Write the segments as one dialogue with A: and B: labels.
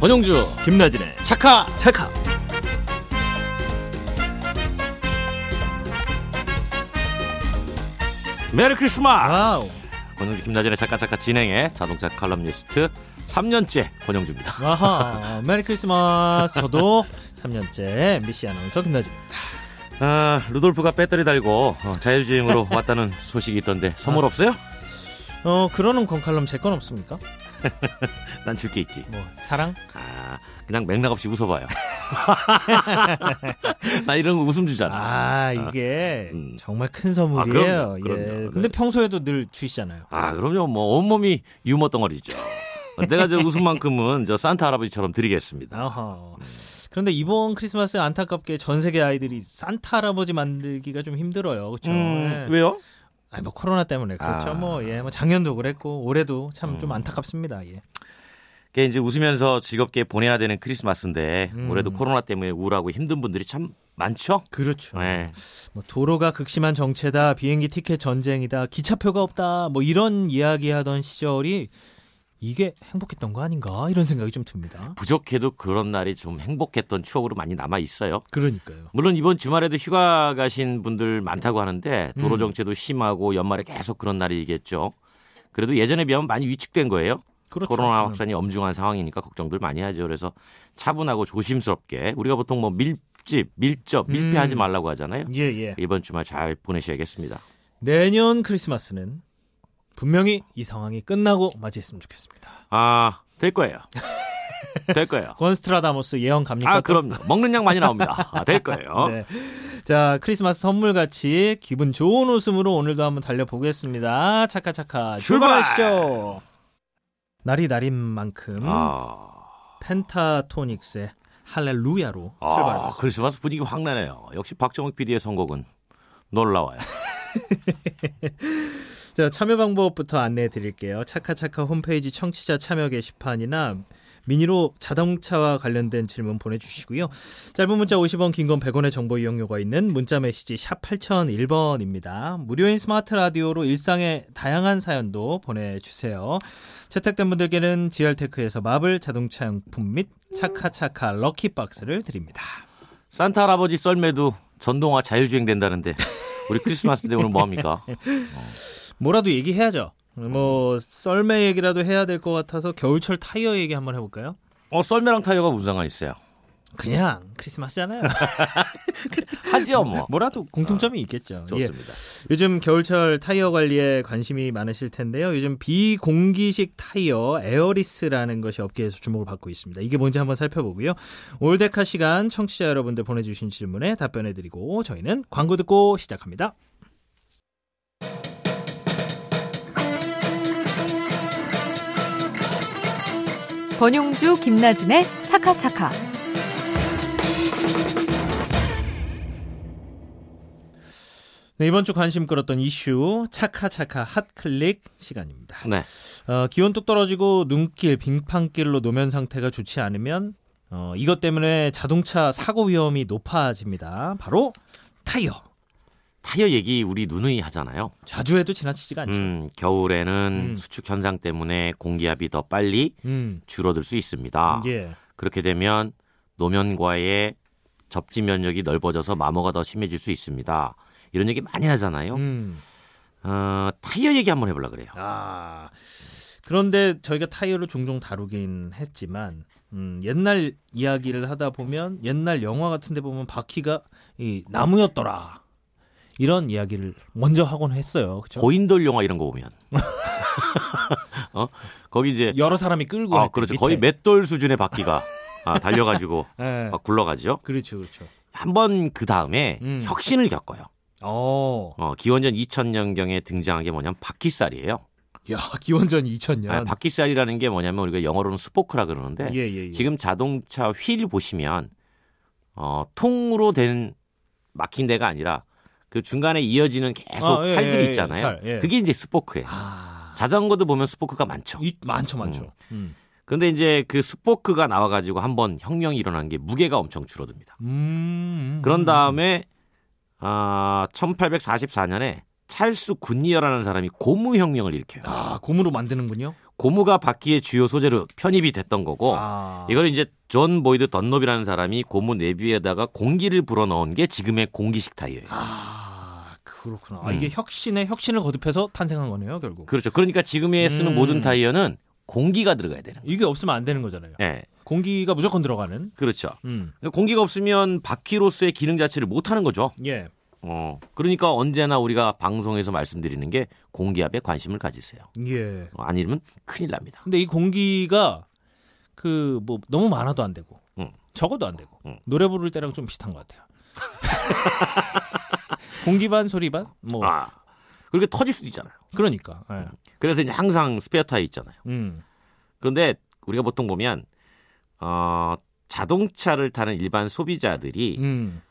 A: 권용주
B: 김나진의
A: 차카
B: 차카
A: 메리 크리스마스
B: 와우.
A: 권영주 김나진의 차카 차카 진행해 자동차 칼럼니스트 3년째 권용주입니다
B: 아하 메리 크리스마스 저도 3년째 MBC 아나운서 김나진
A: 아, 루돌프가 배터리 달고 어, 자율주행으로 왔다는 소식이 있던데 선물
B: 아.
A: 없어요?
B: 어 그러는 건칼럼 제 건 없습니까?
A: 난 줄 게 있지
B: 뭐 사랑?
A: 아 그냥 맥락 없이 웃어봐요 나 이런 거 웃음 주잖아
B: 아 이게
A: 음.
B: 정말 큰 선물이에요
A: 아, 그럼요,
B: 예
A: 그럼요.
B: 근데
A: 네.
B: 평소에도 늘 주시잖아요
A: 아, 그럼요. 뭐 온몸이 유머 덩어리죠. 내가 저 웃음만큼은 저 산타 할아버지처럼 드리겠습니다.
B: 아하 그런데 이번 크리스마스에 안타깝게 전 세계 아이들이 산타 할아버지 만들기가 좀 힘들어요 그렇죠
A: 음, 왜요?
B: 아니 뭐 코로나 때문에 그렇죠
A: 아.
B: 뭐 예 뭐 작년도 그랬고 올해도 참좀
A: 음.
B: 안타깝습니다 예
A: 그게 이제 웃으면서 즐겁게 보내야 되는 크리스마스인데
B: 음.
A: 올해도 코로나 때문에 우울하고 힘든 분들이 참 많죠.
B: 그렇죠
A: 네.
B: 뭐 도로가 극심한 정체다, 비행기 티켓 전쟁이다, 기차표가 없다, 뭐 이런 이야기하던 시절이 이게 행복했던 거 아닌가 이런 생각이 좀 듭니다.
A: 부족해도 그런 날이 좀 행복했던 추억으로 많이 남아 있어요.
B: 그러니까요.
A: 물론 이번 주말에도 휴가 가신 분들 많다고 하는데 도로
B: 음.
A: 정체도 심하고 연말에 계속 그런 날이겠죠. 그래도 예전에 비하면 많이 위축된 거예요.
B: 그렇죠.
A: 코로나
B: 음.
A: 확산이 엄중한 상황이니까 걱정들 많이 하죠. 그래서 차분하고 조심스럽게 우리가 보통 뭐 밀집, 밀접, 밀폐하지
B: 음.
A: 말라고 하잖아요.
B: 예, 예.
A: 이번 주말 잘 보내셔야겠습니다.
B: 내년 크리스마스는 분명히 이 상황이 끝나고 맞이했으면 좋겠습니다.
A: 아, 될 거예요. 될 거예요.
B: 권스트라다모스 예언 갑니까?
A: 아,
B: 또?
A: 그럼요. 먹는 양 많이 나옵니다. 아, 될 거예요.
B: 네. 자, 크리스마스 선물 같이 기분 좋은 웃음으로 오늘도 한번 달려보겠습니다. 차카차카
A: 출발!
B: 출발하시죠. 날이 날인 만큼
A: 아,
B: 펜타토닉스의 할렐루야로
A: 아,
B: 출발하겠습니다.
A: 크리스마스 분위기 확 나네요. 역시 박정욱 PD의 선곡은 놀라워요.
B: 자, 참여 방법부터 안내해 드릴게요. 차카차카 홈페이지 청취자 참여 게시판이나 미니로 자동차와 관련된 질문 보내주시고요. 짧은 문자 50원, 긴 건 100원의 정보 이용료가 있는 문자 메시지 샵 8001번입니다. 무료인 스마트 라디오로 일상의 다양한 사연도 보내주세요. 채택된 분들께는 GR테크에서 마블 자동차 용품 및 차카차카 럭키박스를 드립니다.
A: 산타 할아버지 썰매도 전동화 자율주행 된다는데 우리 크리스마스 때 오늘 뭐 합니까?
B: 뭐라도 얘기해야죠. 뭐 썰매 얘기라도 해야 될 것 같아서 겨울철 타이어 얘기 한번 해볼까요?
A: 어, 썰매랑 타이어가 무슨 상관 있어요?
B: 그냥 크리스마스잖아요.
A: 하지요, 뭐.
B: 뭐라도 공통점이 있겠죠. 예.
A: 좋습니다.
B: 요즘 겨울철 타이어 관리에 관심이 많으실 텐데요. 요즘 비공기식 타이어 에어리스라는 것이 업계에서 주목을 받고 있습니다. 이게 뭔지 한번 살펴보고요. 올데카 시간 청취자 여러분들 보내주신 질문에 답변해드리고 저희는 광고 듣고 시작합니다.
C: 권용주 김나진의 차카차카.
B: 네, 이번 주 관심 끌었던 이슈 차카차카 핫클릭 시간입니다.
A: 네.
B: 어, 기온 뚝 떨어지고 눈길, 빙판길로 노면 상태가 좋지 않으면 어, 이것 때문에 자동차 사고 위험이 높아집니다. 바로 타이어.
A: 타이어 얘기 우리 누누이 하잖아요.
B: 자주 해도 지나치지가 않죠.
A: 음, 겨울에는
B: 음.
A: 수축 현상 때문에 공기압이 더 빨리
B: 음,
A: 줄어들 수 있습니다.
B: 예.
A: 그렇게 되면 노면과의 접지 면적이 넓어져서 마모가 더 심해질 수 있습니다. 이런 얘기 많이 하잖아요.
B: 음.
A: 어, 타이어 얘기 한번 해보려 그래요.
B: 아. 그런데 저희가 타이어를 종종 다루긴 했지만 음, 옛날 이야기를 하다 보면 옛날 영화 같은 데 보면 바퀴가 이 나무였더라. 이런 이야기를 먼저 하곤 했어요. 그죠?
A: 고인돌 영화 이런 거 보면. 어? 거기 이제
B: 여러 사람이 끌고
A: 아, 그렇죠. 거의 맷돌 수준의 바퀴가 아, 달려가지고
B: 예.
A: 막 굴러가죠.
B: 그렇죠, 그렇죠.
A: 한번 그 다음에
B: 음.
A: 혁신을 겪어요.
B: 어,
A: 어, 기원전 2000년 경에 등장한 게 뭐냐면 바퀴살이에요.
B: 야 기원전 2000년.
A: 아, 바퀴살이라는 게 뭐냐면 우리가 영어로는 스포크라 그러는데
B: 예, 예, 예.
A: 지금 자동차 휠 보시면 어, 통으로 된 막힌 데가 아니라 그 중간에 이어지는 계속
B: 아, 예,
A: 살들이
B: 예, 예,
A: 있잖아요.
B: 살, 예.
A: 그게 이제 스포크예요.
B: 아,
A: 자전거도 보면 스포크가 많죠.
B: 이, 많죠, 많죠. 음.
A: 그런데 이제 그 스포크가 나와가지고 한번 혁명이 일어난 게 무게가 엄청 줄어듭니다.
B: 음.
A: 그런 다음에 아, 1844년에 찰스 굿이어라는 사람이 고무 혁명을 일으켜요.
B: 아 고무로 만드는군요.
A: 고무가 바퀴의 주요 소재로 편입이 됐던 거고
B: 아.
A: 이걸 이제 존 보이드 던롭이라는 사람이 고무 내피에다가 공기를 불어 넣은 게 지금의 공기식 타이어예요.
B: 아, 그렇구나. 아,
A: 음.
B: 이게 혁신에 혁신을 거듭해서 탄생한 거네요, 결국.
A: 그렇죠. 그러니까 지금에 쓰는
B: 음.
A: 모든 타이어는 공기가 들어가야 되는 거예요.
B: 이게 없으면 안 되는 거잖아요.
A: 예.
B: 공기가 무조건 들어가는.
A: 그렇죠.
B: 음.
A: 공기가 없으면 바퀴로서의 기능 자체를 못 하는 거죠.
B: 예.
A: 어. 그러니까 언제나 우리가 방송에서 말씀드리는 게 공기압에 관심을 가지세요.
B: 예.
A: 어, 아니면 큰일 납니다.
B: 근데 이 공기가 그 뭐 너무 많아도 안 되고
A: 응.
B: 적어도 안 되고
A: 응.
B: 노래 부를 때랑 좀 비슷한 것 같아요. 공기 반 소리 반? 뭐
A: 아. 그렇게 터질 수도 있잖아요.
B: 그러니까. 예.
A: 그래서 이제 항상 스페어 타이어 있잖아요.
B: 음.
A: 그런데 우리가 보통 보면 어, 자동차를 타는 일반 소비자들이
B: 음.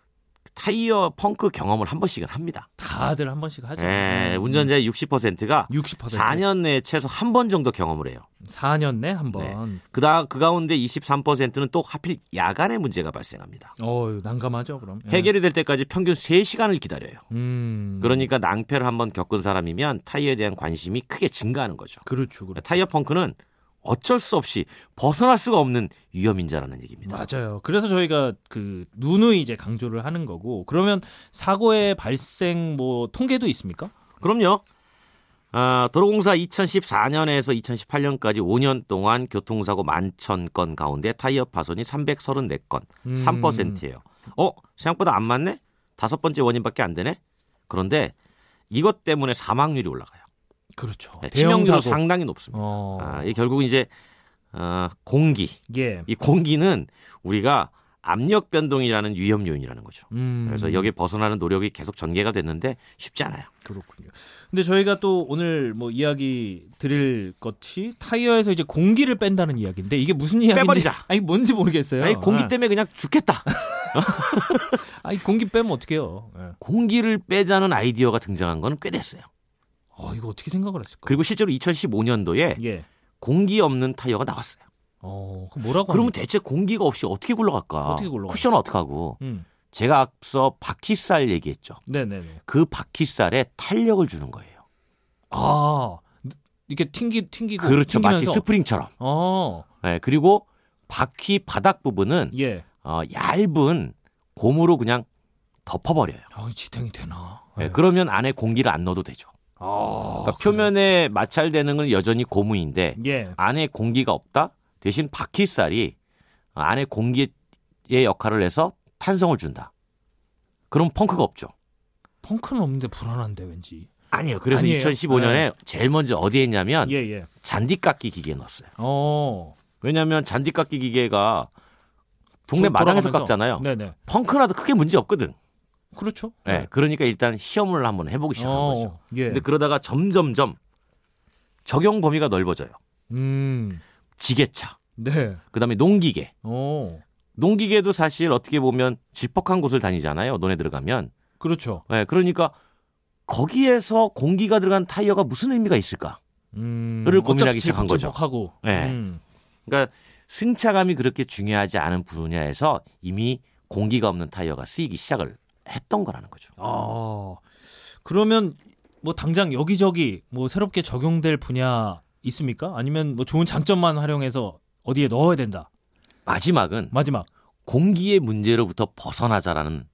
A: 타이어 펑크 경험을 한 번씩은 합니다.
B: 다들 한 번씩 하죠.
A: 예,
B: 음.
A: 운전자의 60%가
B: 60%
A: 4년 내에 최소 한 번 정도 경험을 해요.
B: 4년 내 한 번.
A: 그다 그 가운데 23%는 또 하필 야간에 문제가 발생합니다.
B: 어유 난감하죠, 그럼. 예.
A: 해결이 될 때까지 평균 3시간을 기다려요.
B: 음.
A: 그러니까 낭패를 한 번 겪은 사람이면 타이어에 대한 관심이 크게 증가하는 거죠.
B: 그렇죠. 그렇죠.
A: 타이어 펑크는 어쩔 수 없이 벗어날 수가 없는 위험인자라는 얘기입니다.
B: 맞아요. 그래서 저희가 그 누누이 이제 강조를 하는 거고 그러면 사고의 발생 뭐 통계도 있습니까?
A: 그럼요. 아, 도로공사 2014년에서 2018년까지 5년 동안 교통사고 11,000건 가운데 타이어 파손이 334건,
B: 음.
A: 3%예요. 어, 생각보다 안 맞네? 다섯 번째 원인밖에 안 되네? 그런데 이것 때문에 사망률이 올라가요.
B: 그렇죠.
A: 네,
B: 사고.
A: 상당히 높습니다.
B: 어.
A: 아, 이 결국 이제 어, 공기,
B: 예.
A: 이 공기는 우리가 압력 변동이라는 위험 요인이라는 거죠.
B: 음.
A: 그래서 여기 벗어나는 노력이 계속 전개가 됐는데 쉽지 않아요.
B: 그렇군요. 근데 저희가 또 오늘 뭐 이야기 드릴 것이 타이어에서 이제 공기를 뺀다는 이야기인데 이게 무슨 이야기인지
A: 빼버리자.
B: 아니 뭔지 모르겠어요.
A: 아니, 공기
B: 아.
A: 때문에 그냥 죽겠다.
B: 아니 공기 빼면 어떡해요? 예.
A: 공기를 빼자는 아이디어가 등장한 건 꽤 됐어요.
B: 아, 이거 어떻게 생각을 했을까?
A: 그리고 실제로 2015년도에
B: 예.
A: 공기 없는 타이어가 나왔어요.
B: 어, 그럼 뭐라고
A: 그러면
B: 합니까?
A: 대체 공기가 없이 어떻게 굴러갈까?
B: 어떻게 굴러가요?
A: 쿠션은 어떻게 하고?
B: 음.
A: 제가 앞서 바퀴살 얘기했죠.
B: 네, 네, 네.
A: 그 바퀴살에 탄력을 주는 거예요.
B: 아, 이렇게 튕기 튕기고
A: 그렇죠. 마치
B: 튕기면서.
A: 스프링처럼.
B: 어.
A: 네, 그리고 바퀴 바닥 부분은
B: 예.
A: 어, 얇은 고무로 그냥 덮어버려요.
B: 아, 지탱이 되나?
A: 네,
B: 예.
A: 그러면 안에 공기를 안 넣어도 되죠.
B: 아.
A: 그러니까 표면에 마찰되는 건 여전히 고무인데
B: 예.
A: 안에 공기가 없다. 대신 바퀴살이 안에 공기의 역할을 해서 탄성을 준다. 그럼 펑크가 없죠.
B: 펑크는 없는데 불안한데 왠지.
A: 아니에요. 그래서
B: 아니에요.
A: 2015년에 제일 먼저 어디에 했냐면
B: 예, 예.
A: 잔디깎기 기계에 넣었어요.
B: 어.
A: 왜냐하면 잔디깎기 기계가 동네
B: 도-
A: 마당에서. 깎잖아요.
B: 네, 네.
A: 펑크나도 크게 문제 없거든.
B: 그렇죠.
A: 네, 그러니까 일단 시험을 한번 해보기 시작한
B: 어,
A: 거죠.
B: 예.
A: 근데 그러다가 점점점 적용 범위가 넓어져요.
B: 음.
A: 지게차,
B: 네.
A: 그다음에 농기계.
B: 어.
A: 농기계도 사실 어떻게 보면 질퍽한 곳을 다니잖아요. 논에 들어가면.
B: 그렇죠.
A: 네, 그러니까 거기에서 공기가 들어간 타이어가 무슨 의미가 있을까?
B: 음.
A: 를 고민하기 시작한 거죠.
B: 하고.
A: 네.
B: 음.
A: 그러니까 승차감이 그렇게 중요하지 않은 분야에서 이미 공기가 없는 타이어가 쓰이기 시작을 했던 거라는 거죠.
B: 아. 그러면 뭐 당장 여기저기 뭐 새롭게 적용될 분야 있습니까? 아니면 뭐 좋은 장점만 활용해서 어디에 넣어야 된다.
A: 마지막은
B: 마지막.
A: 공기의 문제로부터 벗어나자라는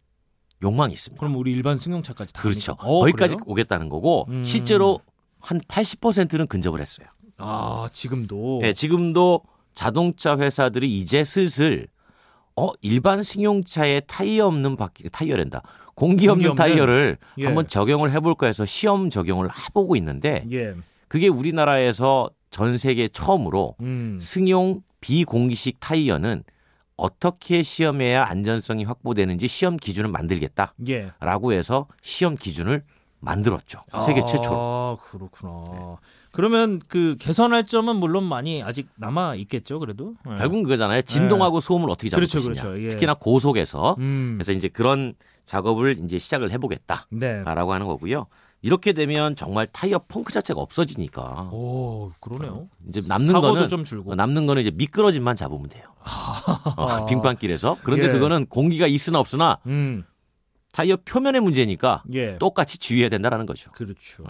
A: 욕망이 있습니다.
B: 그럼 우리 일반 승용차까지 다
A: 그렇죠.
B: 어,
A: 거기까지
B: 그래요?
A: 오겠다는 거고
B: 음.
A: 실제로 한 80%는 근접을 했어요.
B: 아, 지금도
A: 예, 지금도 자동차 회사들이 이제 슬슬 어 일반 승용차에 타이어 없는 바퀴 타이어랜다. 공기 없는
B: 공기 없는?
A: 타이어를
B: 예.
A: 한번 적용을 해볼까 해서 시험 적용을 해보고 있는데
B: 예.
A: 그게 우리나라에서 전 세계 처음으로
B: 음.
A: 승용 비공기식 타이어는 어떻게 시험해야 안전성이 확보되는지 시험 기준을 만들겠다라고
B: 예.
A: 해서 시험 기준을 만들었죠. 세계 최초로.
B: 아, 그렇구나. 그러면 그 개선할 점은 물론 많이 아직 남아 있겠죠, 그래도. 예.
A: 결국은 그거잖아요. 진동하고 소음을 어떻게 잡을
B: 그렇죠,
A: 것이냐.
B: 그렇죠. 예.
A: 특히나 고속에서
B: 음.
A: 그래서 이제 그런 작업을 이제 시작을 해보겠다라고
B: 네.
A: 하는 거고요. 이렇게 되면 정말 타이어 펑크 자체가 없어지니까
B: 오, 그러네요.
A: 이제 남는 거는
B: 좀 줄고.
A: 남는 거는 이제 미끄러짐만 잡으면 돼요. 어, 빙판길에서. 그런데
B: 예.
A: 그거는 공기가 있으나 없으나
B: 음.
A: 타이어 표면의 문제니까
B: 예.
A: 똑같이 주의해야 된다라는 거죠.
B: 그렇죠.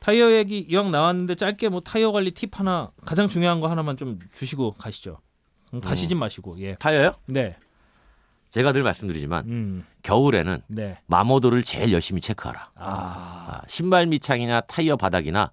B: 타이어 얘기 이왕 나왔는데 짧게 뭐 타이어 관리 팁 하나 가장 중요한 거 하나만 좀 주시고 가시죠. 음, 가시진 마시고 예.
A: 타이어요?
B: 네.
A: 제가 늘 말씀드리지만
B: 음.
A: 겨울에는
B: 네.
A: 마모도를 제일 열심히 체크하라.
B: 아.
A: 아, 신발 밑창이나 타이어 바닥이나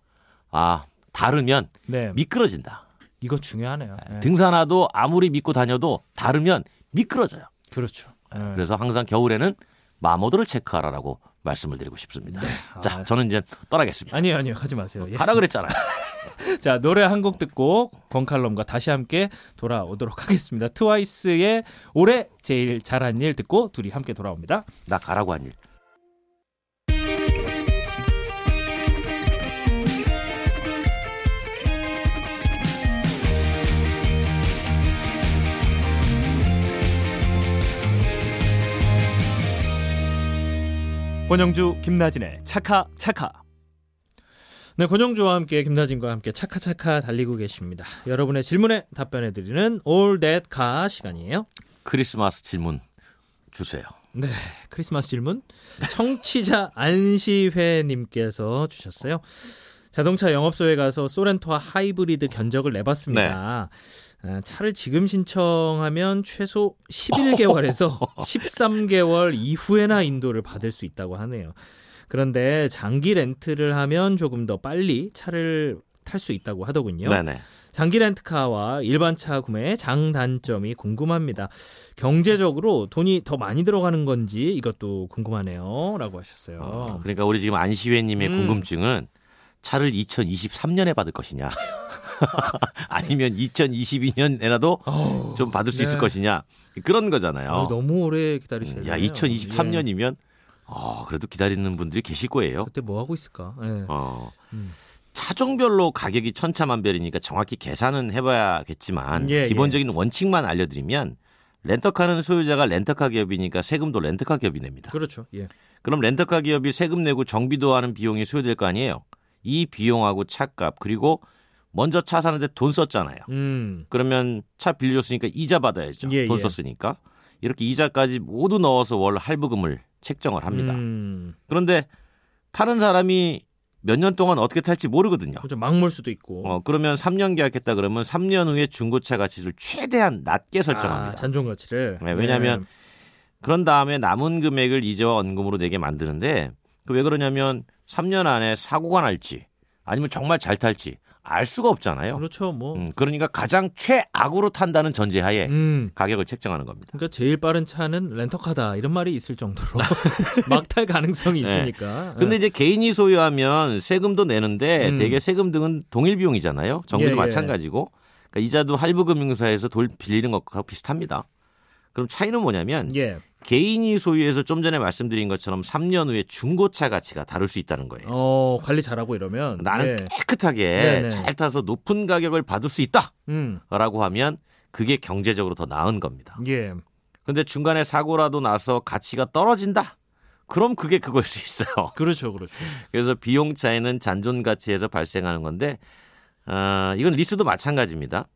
A: 아 다르면
B: 네.
A: 미끄러진다.
B: 이거 중요하네요. 네.
A: 등산화도 아무리 믿고 다녀도 다르면 미끄러져요.
B: 그렇죠. 네.
A: 그래서 항상 겨울에는 마모도를 체크하라라고 말씀을 드리고 싶습니다. 자,
B: 아.
A: 저는 이제 떠나겠습니다.
B: 아니요, 아니요. 하지 마세요. 예.
A: 가라 그랬잖아요.
B: 자, 노래 한 곡 듣고 권칼럼과 다시 함께 돌아오도록 하겠습니다. 트와이스의 올해 제일 잘한 일 듣고 둘이 함께 돌아옵니다.
A: 나 가라고 한 일.
B: 권영주, 김나진의 차카 차카. 네, 권영주와 함께 김나진과 함께 차카차카 달리고 계십니다. 여러분의 질문에 답변해 드리는 All That Car 시간이에요.
A: 크리스마스 질문 주세요.
B: 네, 크리스마스 질문 청취자 안시회님께서 주셨어요. 자동차 영업소에 가서 소렌토와 하이브리드 견적을 내봤습니다. 아, 차를 지금 신청하면 최소 11개월에서 13개월 이후에나 인도를 받을 수 있다고 하네요. 그런데 장기 렌트를 하면 조금 더 빨리 차를 탈 수 있다고 하더군요.
A: 네네.
B: 장기 렌트카와 일반 차 구매의 장단점이 궁금합니다. 경제적으로 돈이 더 많이 들어가는 건지 이것도 궁금하네요. 라고 하셨어요.
A: 어, 그러니까 우리 지금 안시회님의
B: 음.
A: 궁금증은 차를 2023년에 받을 것이냐, 아니면 2022년에라도
B: 어우,
A: 좀 받을 수
B: 네.
A: 있을 것이냐 그런 거잖아요.
B: 어, 너무 오래 기다리셔야
A: 음. 야, 2023년이면 어, 그래도 기다리는 분들이 계실 거예요.
B: 그때 뭐 하고 있을까? 예.
A: 어,
B: 음.
A: 차종별로 가격이 천차만별이니까 정확히 계산은 해봐야겠지만
B: 예,
A: 기본적인 원칙만 알려드리면 렌터카는 소유자가 렌터카 기업이니까 세금도 렌터카 기업이 냅니다.
B: 그렇죠. 예.
A: 그럼 렌터카 기업이 세금 내고 정비도 하는 비용이 소요될 거 아니에요. 이 비용하고 차값 그리고 먼저 차 사는데 돈 썼잖아요.
B: 음.
A: 그러면 차 빌려줬으니까 이자 받아야죠.
B: 예,
A: 돈
B: 예.
A: 썼으니까 이렇게 이자까지 모두 넣어서 월 할부금을 책정을 합니다.
B: 음.
A: 그런데 타는 사람이 몇 년 동안 어떻게 탈지 모르거든요.
B: 그렇죠. 막물 수도 있고.
A: 어, 그러면 3년 계약했다 그러면 3년 후에 중고차 가치를 최대한 낮게
B: 아,
A: 설정합니다.
B: 잔존 가치를.
A: 네, 왜냐하면 그런 다음에 남은 금액을 이자와 원금으로 내게 만드는데 그 왜 그러냐면 3년 안에 사고가 날지 아니면 정말 잘 탈지 알 수가 없잖아요.
B: 그렇죠. 뭐.
A: 음, 그러니까 가장 최악으로 탄다는 전제하에
B: 음.
A: 가격을 책정하는 겁니다.
B: 그러니까 제일 빠른 차는 렌터카다 이런 말이 있을 정도로 막탈 가능성이
A: 네.
B: 있으니까.
A: 근데 이제 개인이 소유하면 세금도 내는데
B: 음.
A: 대개 세금 등은 동일 비용이잖아요. 정비도
B: 예, 예.
A: 마찬가지고. 그러니까 이자도 할부금융사에서 돌 빌리는 것과 비슷합니다. 그럼 차이는 뭐냐면
B: 예.
A: 개인이 소유해서 좀 전에 말씀드린 것처럼 3년 후에 중고차 가치가 다를 수 있다는 거예요.
B: 어, 관리 잘하고 이러면
A: 나는
B: 예.
A: 깨끗하게
B: 네네.
A: 잘 타서 높은 가격을 받을 수 있다라고
B: 음.
A: 하면 그게 경제적으로 더 나은 겁니다.
B: 예.
A: 근데 중간에 사고라도 나서 가치가 떨어진다? 그럼 그게 그걸 수 있어요.
B: 그렇죠. 그렇죠.
A: 그래서 비용 차이는 잔존 가치에서 발생하는 건데 어, 이건 리스도 마찬가지입니다.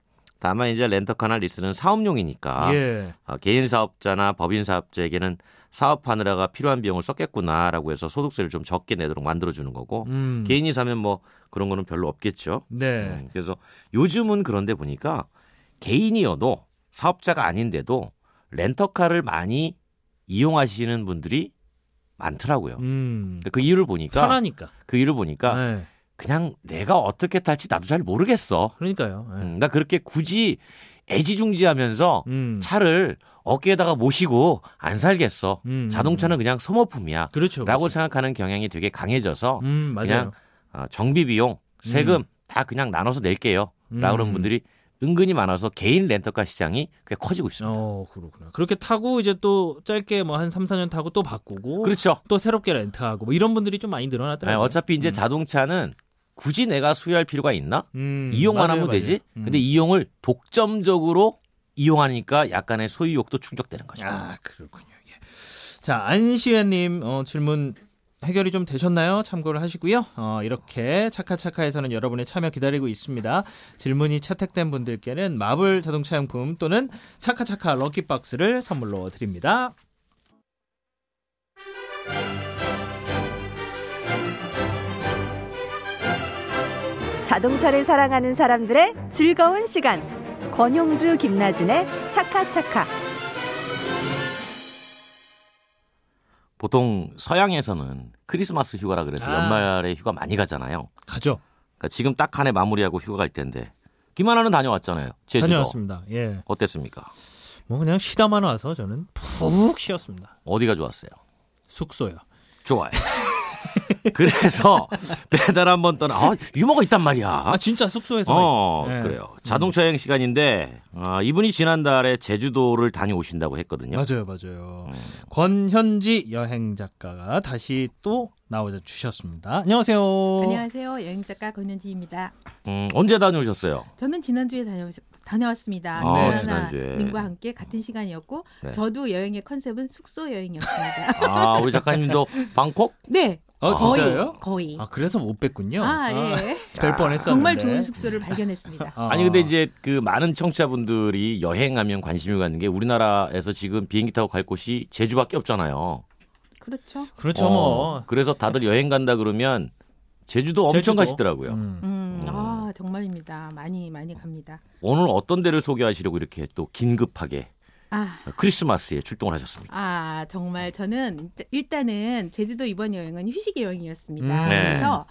A: 다만 이제 렌터카나 리스는 사업용이니까
B: 예.
A: 어, 개인 사업자나 법인 사업자에게는 사업하느라가 필요한 비용을 썼겠구나라고 해서 소득세를 좀 적게 내도록 만들어주는 거고
B: 음.
A: 개인이 사면 뭐 그런 거는 별로 없겠죠.
B: 네.
A: 음, 그래서 요즘은 그런데 보니까 개인이어도 사업자가 아닌데도 렌터카를 많이 이용하시는 분들이 많더라고요.
B: 음.
A: 그 이유를 보니까
B: 편하니까.
A: 그 이유를 보니까
B: 네.
A: 그냥 내가 어떻게 탈지 나도 잘 모르겠어.
B: 그러니까요. 예.
A: 음, 나 그렇게 굳이 애지중지하면서
B: 음.
A: 차를 어깨에다가 모시고 안 살겠어.
B: 음.
A: 자동차는 그냥 소모품이야.
B: 그렇죠.
A: 라고
B: 그렇죠.
A: 생각하는 경향이 되게 강해져서
B: 음.
A: 그냥 어, 정비 비용, 세금 다 그냥 나눠서 낼게요.
B: 음.
A: 라고 그런 분들이 은근히 많아서 개인 렌터카 시장이 꽤 커지고 있습니다.
B: 어, 그렇구나. 그렇게 타고 이제 또 짧게 뭐 한 3, 4년 타고 또 바꾸고
A: 그렇죠.
B: 또 새롭게 렌트하고 뭐 이런 분들이 좀 많이
A: 네,
B: 늘어났더라고요.
A: 어차피 이제
B: 음.
A: 자동차는 굳이 내가 소유할 필요가 있나?
B: 음,
A: 이용만
B: 맞아요,
A: 하면
B: 맞아요.
A: 되지.
B: 음.
A: 근데 이용을 독점적으로 이용하니까 약간의 소유욕도 충족되는 거죠.
B: 아, 그렇군요. 예. 자, 안시현님 어, 질문 해결이 좀 되셨나요? 참고를 하시고요. 어, 이렇게 차카차카에서는 여러분의 참여 기다리고 있습니다. 질문이 채택된 분들께는 마블 자동차용품 또는 차카차카 럭키박스를 선물로 드립니다.
D: 자동차를 사랑하는 사람들의 즐거운 시간. 권용주 김나진의 차카차카.
A: 보통 서양에서는 크리스마스 휴가라 그래서
B: 아.
A: 연말에 휴가 많이 가잖아요.
B: 가죠.
A: 그러니까 지금 딱 한 해 마무리하고 휴가 갈 때인데 김하나는 다녀왔잖아요. 제주도.
B: 다녀왔습니다. 예.
A: 어땠습니까?
B: 뭐 그냥 쉬다만 와서 저는 푹 쉬었습니다.
A: 어디가 좋았어요?
B: 숙소요.
A: 좋아요. 그래서 매달 한 번 떠나 아, 유머가 있단 말이야.
B: 아 진짜 숙소에서
A: 어.
B: 예.
A: 그래요. 자동차 여행 시간인데 아, 이분이 지난달에 제주도를 다녀오신다고 했거든요.
B: 맞아요, 맞아요.
A: 음.
B: 권현지 여행 작가가 다시 또 나와 주셨습니다. 안녕하세요.
E: 안녕하세요. 여행 작가 권현지입니다.
A: 음, 언제 다녀오셨어요?
E: 저는 지난주에 다녀, 다녀왔습니다.
A: 아,
E: 김하나
A: 지난주에.
E: 님과 함께 같은 시간이었고
A: 네.
E: 저도 여행의 컨셉은 숙소 여행이었습니다.
A: 아, 우리 작가님도 방콕?
E: 네.
B: 어,
E: 거의
B: 진짜요?
E: 거의.
B: 아 그래서 못 뵀군요.
E: 아, 예.
B: 뵐 뻔했었는데.
E: 정말 좋은 숙소를 발견했습니다.
B: 아.
A: 아니 근데 이제 그 많은 청취자분들이 여행하면 관심을 갖는 게 우리나라에서 지금 비행기 타고 갈 곳이 제주밖에 없잖아요.
E: 그렇죠.
B: 그렇죠
A: 어,
B: 뭐.
A: 그래서 다들 여행 간다 그러면 제주도 엄청
B: 제주도.
A: 가시더라고요.
B: 음.
E: 음, 아, 정말입니다. 많이 많이 갑니다.
A: 오늘 어떤 데를 소개하시려고 이렇게 또 긴급하게
E: 아,
A: 크리스마스에 출동을 하셨습니까?
E: 아, 정말 저는 일단은 제주도 이번 여행은 휴식 여행이었습니다.
B: 음.
A: 네.
E: 그래서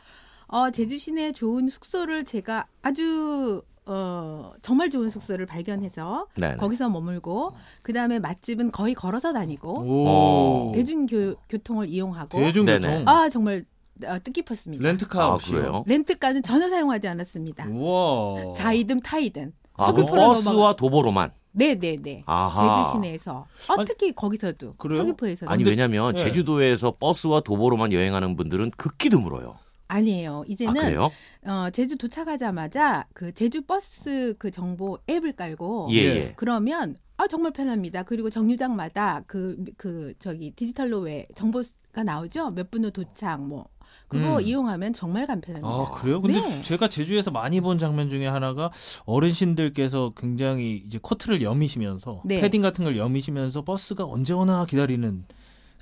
E: 어, 제주 시내 좋은 숙소를 제가 아주 어, 정말 좋은 숙소를 발견해서
A: 네.
E: 거기서 머물고 그 다음에 맛집은 거의 걸어서 다니고
A: 어.
E: 대중교통을 이용하고
B: 대중교통.
A: 네네.
E: 아 정말 어, 뜻깊었습니다.
B: 렌트카
A: 아,
B: 없이.
A: 그래요?
E: 렌트카는 전혀 사용하지 않았습니다.
B: 우와.
E: 자이든 타이든
A: 아, 버스와 도보로만.
E: 네네네
A: 아하.
E: 제주 시내에서 어,
B: 아니,
E: 특히 거기서도
B: 그래요?
E: 서귀포에서도
A: 아니 왜냐면
B: 네.
A: 제주도에서 버스와 도보로만 여행하는 분들은 극히 드물어요.
E: 아니에요.
A: 아
E: 이제는
A: 그래요?
E: 어, 제주 도착하자마자 그 제주 버스 그 정보 앱을 깔고
A: 예
B: 예.
A: 예.
E: 그러면 아 정말 편합니다. 그리고 정류장마다 그그 저기 디지털로 왜 정보가 나오죠? 몇 분후 도착 뭐 그거
B: 음.
E: 이용하면 정말 간편합니다.
B: 아 그래요? 근데
E: 네.
B: 제가 제주에서 많이 본 장면 중에 하나가 어르신들께서 굉장히 이제 코트를 여미시면서
E: 네.
B: 패딩 같은 걸 여미시면서 버스가 언제 오나 기다리는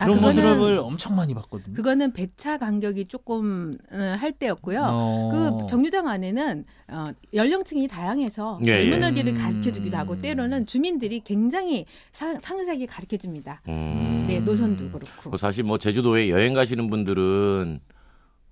E: 아,
B: 그런
E: 그거는-
B: 모습을 엄청 많이 봤거든요.
E: 그거는 배차 간격이 조금 어, 할 때였고요.
B: 어.
E: 그 정류장 안에는 어, 연령층이 다양해서
A: 예, 예.
E: 젊은이들을
B: 음.
E: 가르쳐 주기도 하고 때로는 주민들이 굉장히 상, 상세하게 가르쳐 줍니다.
A: 음.
E: 네, 노선도 그렇고.
A: 그 사실 뭐 제주도에 여행 가시는 분들은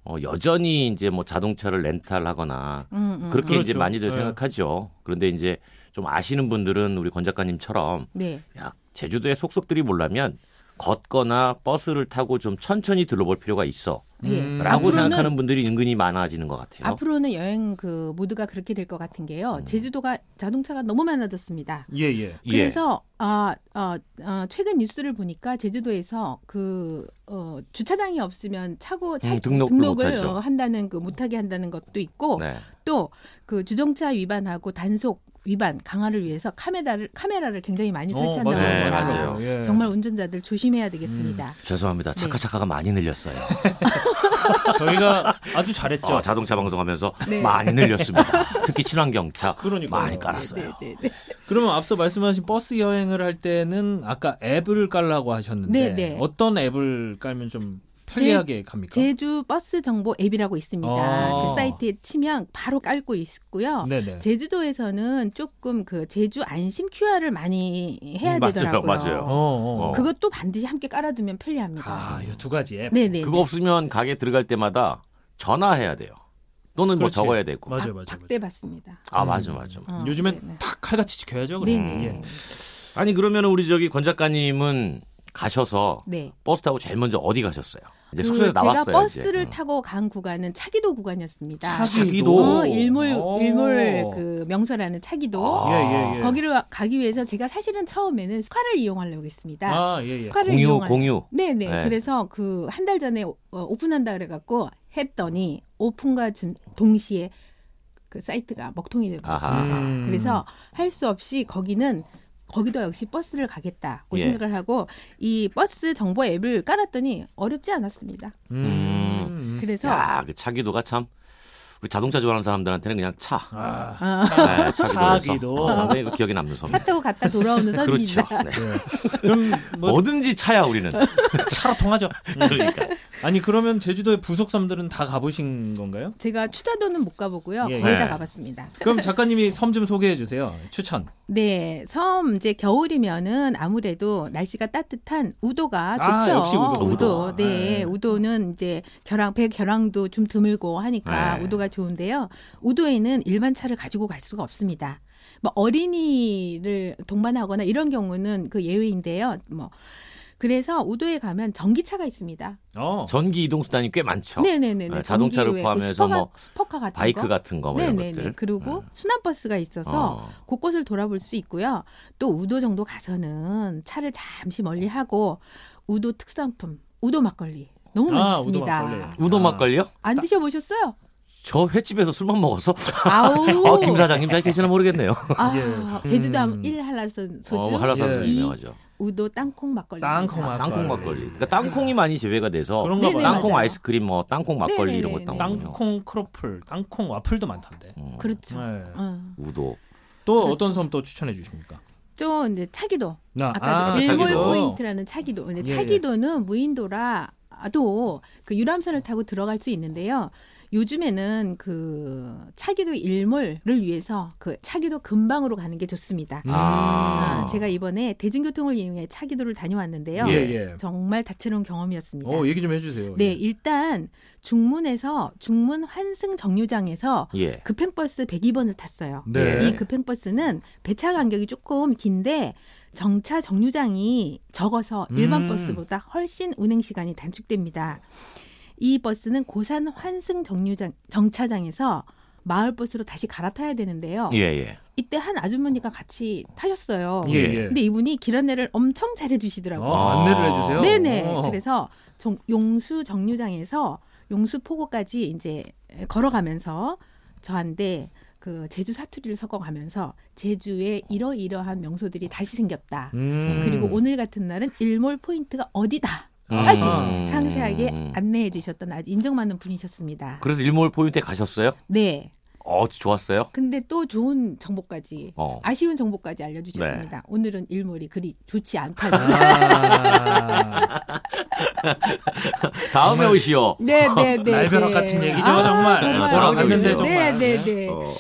A: 어, 여전히 이제 뭐 자동차를 렌탈하거나
E: 음, 음,
A: 그렇게
E: 음.
A: 이제
B: 그렇죠.
A: 많이들
B: 네.
A: 생각하죠. 그런데 이제 좀 아시는 분들은 우리 권 작가님처럼
E: 네.
A: 야, 제주도의 속속들이 보려면 걷거나 버스를 타고 좀 천천히 둘러볼 필요가 있어.
E: 예.
B: 음.
A: 라고 생각하는 분들이 은근히 많아지는 것 같아요.
E: 앞으로는 여행 그 모두가 그렇게 될 것 같은 게요.
A: 음.
E: 제주도가 자동차가 너무 많아졌습니다.
B: 예 예.
A: 예.
E: 그래서 아, 어, 어, 최근 뉴스를 보니까 제주도에서 그 어, 주차장이 없으면 차고 차,
A: 음, 등록을
E: 등록을
A: 못하죠.
E: 어, 한다는 그 못하게 한다는 것도 있고
A: 네.
E: 또그 주정차 위반하고 단속 위반 강화를 위해서 카메라를 카메라를 굉장히 많이
B: 어,
E: 설치한다고
A: 네,
E: 하더라고요.
A: 맞아요.
B: 예.
E: 정말 운전자들 조심해야 되겠습니다.
A: 죄송합니다.
E: 네.
A: 차카차카가 많이 늘렸어요.
B: 저희가 아주 잘했죠.
A: 어, 자동차 방송하면서
E: 네.
A: 많이 늘렸습니다. 특히 친환경차
B: 그러니까요.
A: 많이 깔았어요.
E: 네, 네, 네.
B: 그러면 앞서 말씀하신 버스 여행을 할 때는 아까 앱을 깔라고 하셨는데
E: 네, 네.
B: 어떤 앱을 깔면 좀 편리하게 갑니까?
E: 제주 버스 정보 앱이라고 있습니다.
B: 아.
E: 그 사이트에 치면 바로 깔고 있고요.
B: 네네.
E: 제주도에서는 조금 그 제주 안심 QR을 많이 해야
A: 음, 맞아요,
E: 되더라고요.
A: 맞아요.
B: 어, 어.
A: 어.
E: 그것도 반드시 함께 깔아두면 편리합니다.
B: 아, 이두 가지 앱.
E: 네네.
A: 그거 없으면 가게 들어갈 때마다 전화해야 돼요. 또는 뭐
B: 그렇지.
A: 적어야 되고.
B: 맞아요, 맞아요.
E: 박대 받습니다.
A: 아
B: 음.
A: 맞아 맞아.
E: 어,
B: 요즘엔
E: 네 네.
B: 탁 칼같이 지켜야죠. 그럼.
E: 네네.
B: 예.
A: 아니 그러면 우리 저기 권 작가님은 가셔서
E: 네.
A: 버스 타고 제일 먼저 어디 가셨어요? 이제
E: 그
A: 숙소에서 나왔어요.
E: 제가 버스를
A: 이제.
E: 타고 간 구간은 차기도 구간이었습니다.
A: 차기도?
E: 어, 일몰
B: 오.
E: 일몰 그 명소라는 차기도
A: 아.
B: 예, 예, 예.
E: 거기를 가기 위해서 제가 사실은 처음에는 스카를 이용하려고 했습니다.
B: 아, 예, 예.
E: 스카를
A: 공유
E: 이용하-
A: 공유.
E: 네네.
A: 네.
E: 그래서 그 한 달 전에 오- 어, 오픈한다 그래갖고 했더니 오픈과 좀 동시에 그 사이트가 먹통이 되고. 있습니다.
B: 음.
E: 그래서 할 수 없이 거기는 거기도 역시 버스를 가겠다고
A: 예.
E: 생각을 하고 이 버스 정보 앱을 깔았더니 어렵지 않았습니다.
B: 음.
E: 그래서
A: 야, 그 차기도가 참 우리 자동차 좋아하는 사람들한테는 그냥 차.
B: 아,
E: 아,
A: 네, 차기도. 어, 상당히 그 기억에 남는 섬.
E: 차 타고 갔다 돌아오는
A: 그렇죠.
E: 선입니다.
A: 네.
B: 예. 그럼 뭐
A: 뭐든지 차야 우리는.
B: 차로 통하죠.
A: 그러니까.
B: 아니 그러면 제주도의 부속섬들은 다 가보신 건가요?
E: 제가 추자도는 못 가보고요.
B: 예,
E: 거의
A: 예.
E: 다 가봤습니다.
B: 그럼 작가님이 섬 좀 소개해 주세요. 추천.
E: 네, 섬 이제 겨울이면은 아무래도 날씨가 따뜻한 우도가
B: 아,
E: 좋죠.
B: 역시 우도.
A: 우도.
E: 네,
B: 네.
E: 우도는 이제 결항 배 결항도 좀 드물고 하니까
A: 네.
E: 우도가 좋은데요. 우도에는 일반 차를 가지고 갈 수가 없습니다. 뭐 어린이를 동반하거나 이런 경우는 그 예외인데요. 뭐 그래서 우도에 가면 전기차가 있습니다.
B: 어.
A: 전기 이동 수단이 꽤 많죠.
E: 네네네.
A: 네, 자동차를 포함해서 뭐
E: 스퍼카 같은
A: 바이크
E: 거.
A: 같은 거뭐 이런
E: 네네네.
A: 것들.
E: 그리고
A: 네.
E: 순환 버스가 있어서
A: 어.
E: 곳곳을 돌아볼 수 있고요. 또 우도 정도 가서는 차를 잠시 멀리 하고 우도 특산품 우도 막걸리 너무
B: 아, 우도
E: 맛있습니다.
B: 막걸리.
A: 우도
B: 아.
A: 막걸리요?
E: 안 드셔보셨어요?
A: 저 횟집에서 술만 먹어서.
E: 아우.
A: 어, 김 사장님 잘 계시나 모르겠네요.
E: 아,
B: 예.
E: 제주도
B: 음.
E: 하면 1 한라산 소주,
A: 어, 한라산도
B: 예.
A: 유명하죠.
E: 우도 땅콩 막걸리.
B: 땅콩
A: 아,
B: 막걸리.
A: 땅콩 막걸리. 그러니까 땅콩이 많이 재배가 돼서
B: 그런가 봐요.
A: 땅콩
E: 맞아요.
A: 아이스크림, 뭐 땅콩 막걸리 이런
E: 네네네네.
A: 것도 나오군요.
B: 땅콩 크로플, 땅콩 와플도 많던데.
A: 음,
E: 그렇죠.
B: 네.
E: 어.
A: 우도.
B: 또
E: 그렇죠.
B: 어떤 섬 또 추천해 주십니까?
E: 좀 이제 차귀도
B: 아,
E: 아까
B: 아,
E: 일몰
A: 차귀도.
E: 포인트라는 차귀도. 근데
B: 예, 예.
E: 차귀도는 무인도라도 그 유람선을 타고 들어갈 수 있는데요. 요즘에는 그 차기도 일몰을 위해서 그 차기도 근방으로 가는 게 좋습니다.
B: 음.
A: 아.
E: 아, 제가 이번에 대중교통을 이용해 차기도를 다녀왔는데요.
B: 예, 예.
E: 정말 다채로운 경험이었습니다.
B: 어, 얘기 좀 해주세요.
E: 네,
B: 예.
E: 일단 중문에서 중문 환승 정류장에서
A: 예.
E: 급행버스 102번을 탔어요.
B: 네.
E: 이 급행버스는 배차 간격이 조금 긴데 정차 정류장이 적어서 일반
B: 음.
E: 버스보다 훨씬 운행 시간이 단축됩니다. 이 버스는 고산 환승 정류장 정차장에서 마을 버스로 다시 갈아타야 되는데요.
A: 예, 예.
E: 이때 한 아주머니가 같이 타셨어요.
B: 예, 예.
E: 근데 이분이 길 안내를 엄청 잘해 주시더라고요.
B: 어, 안내를 해 주세요.
E: 네네.
B: 어.
E: 그래서 정- 용수 정류장에서 용수 포고까지 이제 걸어가면서 저한테 그 제주 사투리를 섞어가면서 제주에 이러이러한 명소들이 다시 생겼다.
B: 음.
E: 그리고 오늘 같은 날은 일몰 포인트가 어디다.
A: 음.
E: 까지
A: 음.
E: 상세하게 안내해 주셨던 아주 인정받는 분이셨습니다.
A: 그래서 일몰 포인트에 가셨어요?
E: 네.
A: 어, 좋았어요?
E: 근데 또 좋은 정보까지
A: 어.
E: 아쉬운 정보까지 알려주셨습니다. 오늘은 일몰이 그리 좋지 않다는.
B: 아,
A: 다음에 오시오.
E: 네, 네, 네.
B: 날벼락
E: 네.
B: 같은 얘기죠,
E: 아,
B: 정말.
E: 정말.
A: 돌아갔는데,
E: 네,
B: 정말.
E: 네, 네.
A: 어.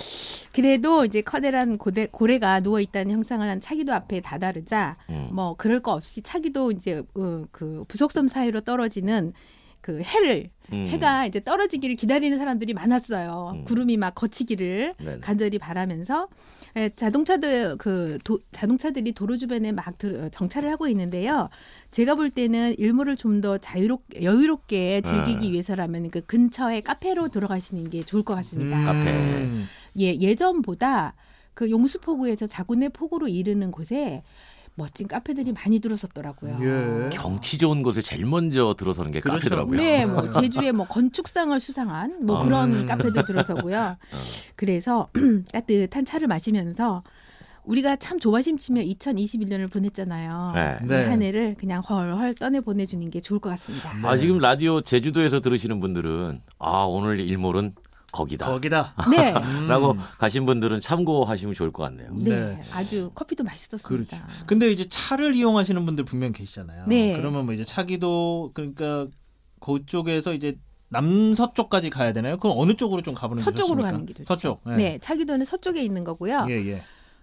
E: 그래도 이제 커다란 고대, 고래가 누워 있다는 형상을 한 차기도 앞에 다다르자
A: 음.
E: 뭐 그럴 거 없이 차기도 이제 어, 그 부속섬 사이로 떨어지는 그 해를
A: 음.
E: 해가 이제 떨어지기를 기다리는 사람들이 많았어요.
A: 음.
E: 구름이 막 거치기를
A: 네네.
E: 간절히 바라면서 에, 자동차들 그 도, 자동차들이 도로 주변에 막 들, 어, 정차를 하고 있는데요. 제가 볼 때는 일몰을 좀 더 자유롭게 여유롭게 즐기기
A: 네.
E: 위해서라면 그 근처에 카페로 들어가시는 게 좋을 것 같습니다.
A: 카페.
B: 음.
E: 예, 예전보다 그 용수포구에서 자구내 포구로 이르는 곳에 멋진 카페들이 많이 들어섰더라고요.
B: 예.
A: 경치 좋은 곳에 제일 먼저 들어서는 게
B: 그렇죠.
A: 카페더라고요.
E: 네, 뭐 제주에 뭐 건축상을 수상한 뭐
A: 아.
E: 그런
B: 음.
E: 카페도 들어서고요. 그래서 따뜻한 차를 마시면서 우리가 참 조바심치며 2021년을 보냈잖아요.
A: 네.
E: 이
B: 네.
E: 한 해를 그냥 헐헐 떠내 보내주는 게 좋을 것 같습니다.
B: 네.
A: 아, 지금 라디오 제주도에서 들으시는 분들은 아, 오늘 일몰은 거기다.
B: 거기다.
E: 네.
B: 음.
A: 라고 가신 분들은 참고하시면 좋을 것 같네요.
E: 네,
B: 네.
E: 아주 커피도 맛있었습니다.
B: 그렇죠. 근데 이제 차를 이용하시는 분들 분명 계시잖아요.
E: 네.
B: 그러면 뭐 이제 차기도 그러니까 그쪽에서 이제 남서쪽까지 가야 되나요? 그럼 어느 쪽으로 좀 가보는 게
E: 서쪽으로
B: 좋습니까?
E: 가는 게 좋죠.
B: 서쪽.
E: 네. 차기도는 서쪽에 있는 거고요.
B: 예, 예.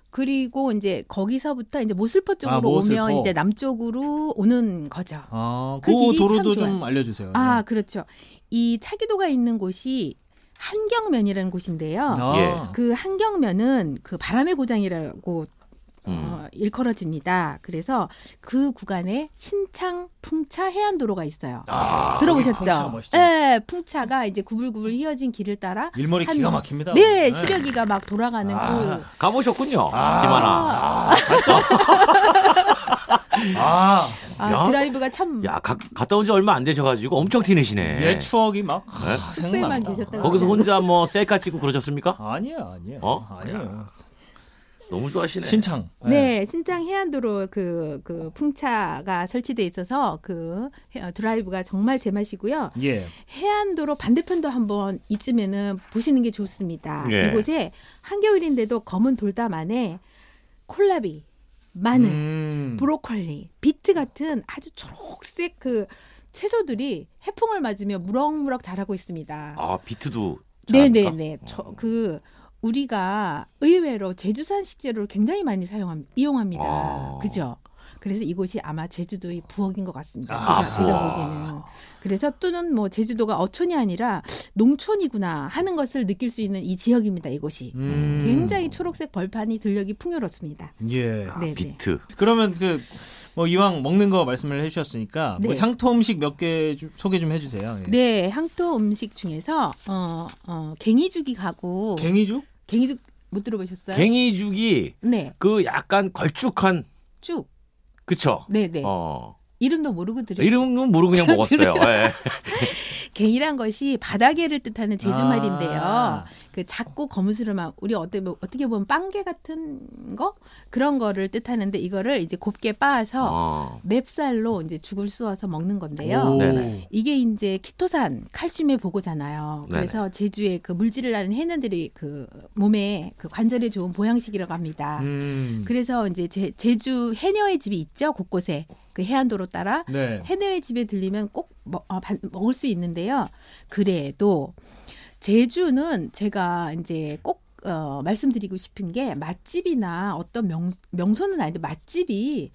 E: 그리고 이제 거기서부터 이제 모슬퍼 쪽으로
B: 아, 모슬퍼.
E: 오면 이제 남쪽으로 오는 거죠.
B: 아,
E: 그
B: 그,
E: 길이
B: 도로도 참좀
E: 좋아요.
B: 알려주세요.
E: 아,
B: 네.
E: 그렇죠. 이 차기도가 있는 곳이 한경면이라는 곳인데요.
B: 아,
A: 예.
E: 그 한경면은 그 바람의 고장이라고
A: 음.
E: 어, 일컬어집니다. 그래서 그 구간에 신창 풍차 해안 도로가 있어요.
B: 아,
E: 들어보셨죠?
B: 풍차.
E: 네, 풍차가 이제 구불구불 휘어진 길을 따라
B: 일머리
E: 한-
B: 기가 막힙니다.
E: 네, 시력이가 막 돌아가는
B: 아.
E: 그
A: 가보셨군요.
B: 아.
A: 김하나.
B: 아,
E: 아,
A: 야.
E: 드라이브가 참
A: 야, 가, 갔다 온 지 얼마 안 되셔가지고 엄청 티내시네.
B: 옛 추억이 막
A: 네?
E: 숙소에만. 계셨다가
A: 거기서 혼자 뭐 셀카 찍고 그러셨습니까?
B: 아니에요, 아니에요.
A: 어?
B: 아니에요.
A: 너무 좋아하시네.
B: 신창.
E: 네, 신창 해안도로 그, 그 풍차가 설치돼 있어서 그 해- 드라이브가 정말 제맛이고요.
B: 예.
E: 해안도로 반대편도 한번 이쯤에는 보시는 게 좋습니다.
A: 예.
E: 이곳에 한겨울인데도 검은 돌담 안에 콜라비, 마늘,
B: 음.
E: 브로콜리, 비트 같은 아주 초록색 그 채소들이 해풍을 맞으며 무럭무럭 자라고 있습니다.
A: 아 비트도?
E: 네네네. 저 그 우리가 의외로 제주산 식재료를 굉장히 많이 사용합 이용합니다.
A: 아.
E: 그죠? 그래서 이곳이 아마 제주도의 부엌인 것 같습니다.
B: 아,
E: 제가, 제가
A: 부엌.
E: 보기에는. 그래서 또는 뭐 제주도가 어촌이 아니라 농촌이구나 하는 것을 느낄 수 있는 이 지역입니다. 이곳이.
B: 음.
E: 굉장히 초록색 벌판이 들녘이 풍요롭습니다.
B: 예.
A: 아. 비트.
B: 그러면 그 뭐 이왕 먹는 거 말씀을 해주셨으니까 뭐
E: 네.
B: 향토 음식 몇 개 소개 좀 해주세요. 예.
E: 네, 향토 음식 중에서 어, 어, 갱이죽이 가고
B: 갱이죽?
E: 갱이죽 못 들어보셨어요?
A: 갱이죽이
E: 네,
A: 그 약간 걸쭉한
E: 쭉.
A: 그쵸?
E: 네, 네.
A: 어.
E: 이름도 모르고 들으
A: 이름은 모르고 그냥 먹었어요. 예.
E: 갱이란 것이 바다개를 뜻하는 제주말인데요.
B: 아.
E: 그 작고 거무스름한 우리 어떻게 보- 어떻게 보면 빵개 같은 거 그런 거를 뜻하는데 이거를 이제 곱게 빻아서
A: 어.
E: 맵쌀로 이제 죽을 쑤어서 먹는 건데요.
B: 오.
A: 네네.
E: 이게 이제 키토산 칼슘의 보고잖아요.
A: 네네.
E: 그래서 제주의 그 물질을 나는 해녀들이 그 몸에 그 관절에 좋은 보양식이라고 합니다.
B: 음.
E: 그래서 이제 제, 제주 해녀의 집이 있죠 곳곳에 그 해안도로 따라
B: 네.
E: 해녀의 집에 들리면 꼭 먹, 어, 반- 먹을 수 있는데요. 그래도 제주는 제가 이제 꼭 어, 말씀드리고 싶은 게 맛집이나 어떤 명, 명소는 아닌데 맛집이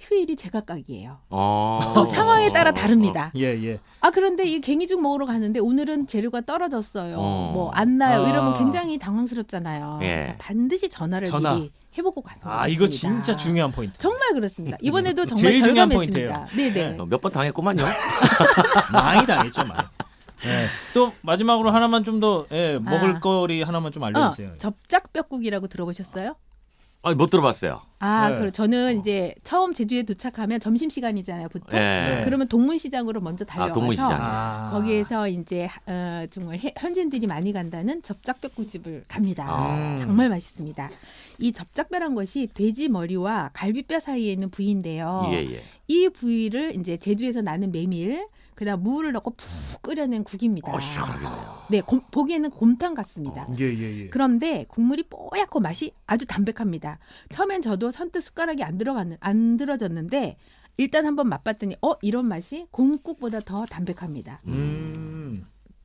E: 휴일이 제각각이에요.
A: 어.
E: 또 상황에 따라 다릅니다.
B: 예, 예.
E: 아 그런데 이 갱이죽 먹으러 가는데 오늘은 재료가 떨어졌어요.
A: 어.
E: 뭐안 나요.
B: 아.
E: 이러면 굉장히 당황스럽잖아요.
A: 예.
E: 그러니까 반드시 전화를
B: 전화.
E: 미리 해보고 가서.
B: 아, 이거 진짜 중요한 포인트.
E: 정말 그렇습니다. 이번에도 정말
B: 제일 중요한
E: 절감했습니다. 네네.
A: 어, 몇번 당했구만요.
B: 많이 당했죠, 많이. 예. 또 마지막으로 하나만 좀더 예, 먹을
E: 아.
B: 거리 하나만 좀
E: 어,
B: 알려주세요.
E: 접짝뼈국이라고 들어보셨어요?
A: 아니, 못 들어봤어요.
E: 아,
B: 네.
E: 그 저는 이제 처음 제주에 도착하면 점심 시간이잖아요, 보통.
A: 예.
B: 네.
E: 그러면 동문시장으로 먼저
A: 아,
E: 달려가서
A: 동문시장.
B: 아.
E: 거기에서 이제 어, 정말 해- 현지인들이 많이 간다는 접짝뼈국집을 갑니다.
A: 아.
E: 정말 맛있습니다. 이 접짝뼈란 것이 돼지 머리와 갈비뼈 사이에 있는 부위인데요.
A: 예, 예.
E: 이 부위를 이제 제주에서 나는 메밀, 그다음 무를 넣고 푹 끓여낸 국입니다.
A: 어, 시원하겠네요.
E: 네, 곰- 보기에는 곰탕 같습니다.
B: 예, 예, 예.
E: 그런데 국물이 뽀얗고 맛이 아주 담백합니다. 처음엔 저도 선뜻 숟가락이 안 들어갔는 안 들어졌는데 일단 한번 맛봤더니 어 이런 맛이 곰국보다 더 담백합니다.
B: 음.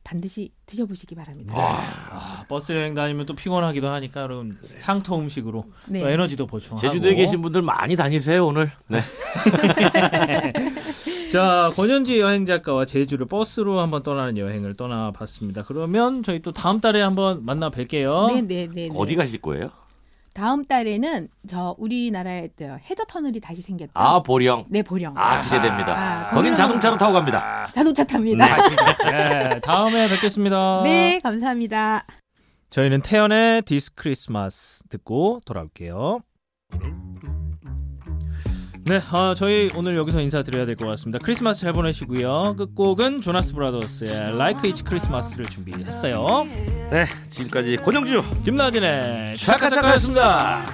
E: 반드시 드셔보시기 바랍니다.
B: 아, 버스 여행 다니면 또 피곤하기도 하니까 그럼 향토 음식으로
E: 네.
B: 또 에너지도 보충하고.
A: 제주도에 계신 분들 많이 다니세요, 오늘. 네.
B: 자, 권현지 여행 작가와 제주를 버스로 한번 떠나는 여행을 떠나봤습니다. 그러면 저희 또 다음 달에 한번 만나 뵐게요.
E: 네 네 네.
A: 어디 가실 거예요?
E: 다음 달에는 저 우리나라에 또 해저 터널이 다시 생겼죠.
A: 아, 보령.
E: 네 보령.
A: 아, 기대됩니다.
E: 아,
A: 거긴
E: 거기는-
A: 자동차로 타고 갑니다.
E: 자동차 탑니다.
B: 네, 다음에 뵙겠습니다.
E: 네 감사합니다.
B: 저희는 태연의 This Christmas 듣고 돌아올게요. 네, 아, 저희 오늘 여기서 인사드려야 될 것 같습니다. 크리스마스 잘 보내시고요. 끝곡은 조나스 브라더스의 Like It's Christmas를 준비했어요.
A: 네, 지금까지 권용주
B: 김나진의
A: 차카차카였습니다.